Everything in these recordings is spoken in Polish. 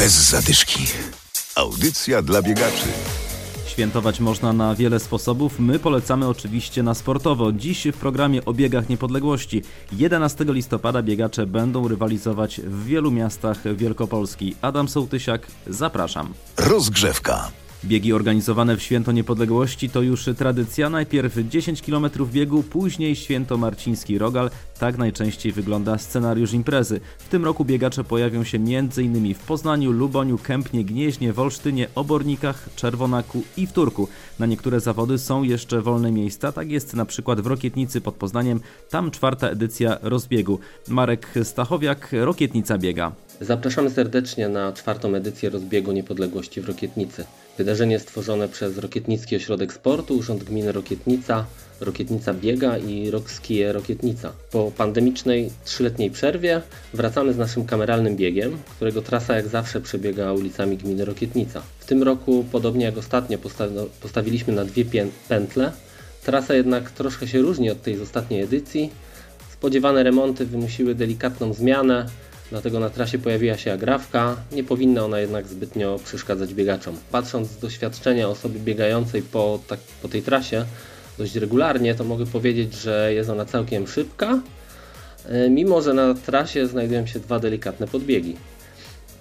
Bez zadyszki. Audycja dla biegaczy. Świętować można na wiele sposobów. My polecamy oczywiście na sportowo. Dziś w programie o biegach niepodległości. 11 listopada biegacze będą rywalizować w wielu miastach Wielkopolski. Adam Sołtysiak, zapraszam. Rozgrzewka. Biegi organizowane w Święto Niepodległości to już tradycja. Najpierw 10 km biegu, później Święto Marciński Rogal. Tak najczęściej wygląda scenariusz imprezy. W tym roku biegacze pojawią się m.in. w Poznaniu, Luboniu, Kępnie, Gnieźnie, Wolsztynie, Obornikach, Czerwonaku i w Turku. Na niektóre zawody są jeszcze wolne miejsca. Tak jest na przykład w Rokietnicy pod Poznaniem. Tam czwarta edycja rozbiegu. Marek Stachowiak, Rokietnica biega. Zapraszamy serdecznie na czwartą edycję rozbiegu niepodległości w Rokietnicy. Wydarzenie stworzone przez Rokietnicki Ośrodek Sportu, Urząd Gminy Rokietnica, Rokietnica Biega i Rockskije Rokietnica. Po pandemicznej trzyletniej przerwie wracamy z naszym kameralnym biegiem, którego trasa jak zawsze przebiega ulicami gminy Rokietnica. W tym roku, podobnie jak ostatnio, postawiliśmy na dwie pętle. Trasa jednak troszkę się różni od tej z ostatniej edycji. Spodziewane remonty wymusiły delikatną zmianę, dlatego na trasie pojawiła się agrawka. Nie powinna ona jednak zbytnio przeszkadzać biegaczom. Patrząc z doświadczenia osoby biegającej po, tak, po tej trasie dość regularnie, to mogę powiedzieć, że jest ona całkiem szybka, e, mimo że na trasie znajdują się dwa delikatne podbiegi.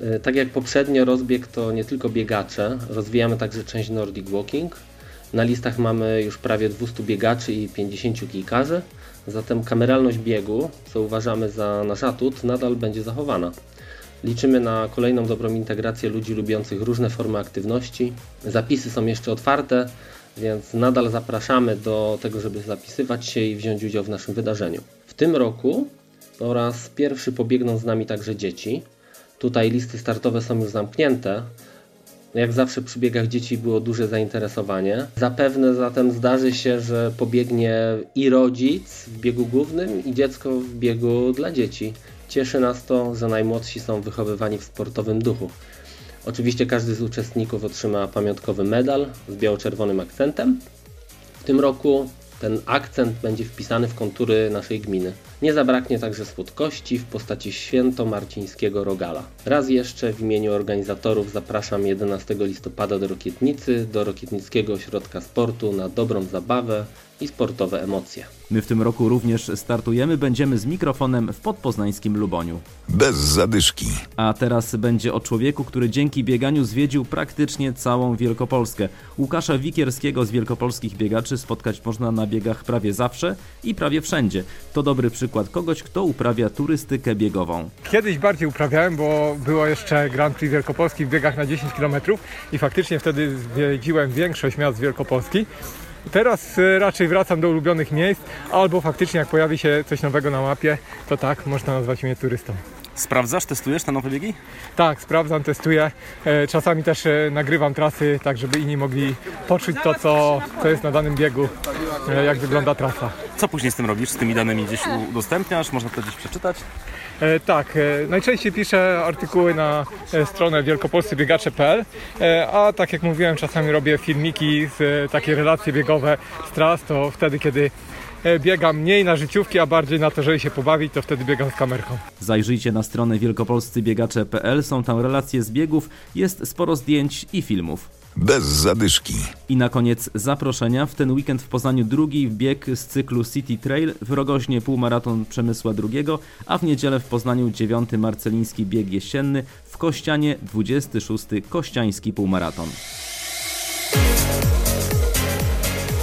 E, tak jak poprzednio rozbieg to nie tylko biegacze, rozwijamy także część Nordic Walking. Na listach mamy już prawie 200 biegaczy i 50 kilkarzy. Zatem kameralność biegu, co uważamy za nasz atut, nadal będzie zachowana. Liczymy na kolejną dobrą integrację ludzi lubiących różne formy aktywności. Zapisy są jeszcze otwarte, więc nadal zapraszamy do tego, żeby zapisywać się i wziąć udział w naszym wydarzeniu. W tym roku po raz pierwszy pobiegną z nami także dzieci. Tutaj listy startowe są już zamknięte, jak zawsze przy biegach dzieci było duże zainteresowanie. Zapewne zatem zdarzy się, że pobiegnie i rodzic w biegu głównym, i dziecko w biegu dla dzieci. Cieszy nas to, że najmłodsi są wychowywani w sportowym duchu. Oczywiście każdy z uczestników otrzyma pamiątkowy medal z biało-czerwonym akcentem. W tym roku ten akcent będzie wpisany w kontury naszej gminy. Nie zabraknie także słodkości w postaci święto-marcińskiego rogala. Raz jeszcze w imieniu organizatorów zapraszam 11 listopada do Rokietnicy, do Rokietnickiego Ośrodka Sportu na dobrą zabawę i sportowe emocje. My w tym roku również startujemy, będziemy z mikrofonem w podpoznańskim Luboniu. Bez zadyszki. A teraz będzie o człowieku, który dzięki bieganiu zwiedził praktycznie całą Wielkopolskę. Łukasza Wikierskiego z wielkopolskich biegaczy spotkać można na biegach prawie zawsze i prawie wszędzie. To dobry przykład kogoś, kto uprawia turystykę biegową. Kiedyś bardziej uprawiałem, bo było jeszcze Grand Prix Wielkopolski w biegach na 10 km i faktycznie wtedy zwiedziłem większość miast Wielkopolski. Teraz y, raczej wracam do ulubionych miejsc, albo faktycznie jak pojawi się coś nowego na mapie, to tak, można nazwać mnie turystą. Sprawdzasz, testujesz te nowe biegi? Tak, sprawdzam, testuję. E, czasami też e, nagrywam trasy, tak żeby inni mogli poczuć to, co, co jest na danym biegu, e, jak wygląda trasa. Co później z tym robisz? Z tymi danymi gdzieś udostępniasz? Można to gdzieś przeczytać? E, tak, e, najczęściej piszę artykuły na e, stronę wielkopolskibiegacze.pl, a tak jak mówiłem, czasami robię filmiki, z, takie relacje biegowe z tras, to wtedy, kiedy biegam mniej na życiówki, a bardziej na to, żeby się pobawić, to wtedy biegam z kamerką. Zajrzyjcie na stronę wielkopolscybiegacze.pl, są tam relacje z biegów, jest sporo zdjęć i filmów bez zadyszki. I na koniec zaproszenia. W ten weekend w Poznaniu drugi bieg z cyklu City Trail, w Rogoźnie półmaraton Przemysła II, a w niedzielę w Poznaniu 9 marceliński bieg jesienny, w Kościanie 26 kościański półmaraton.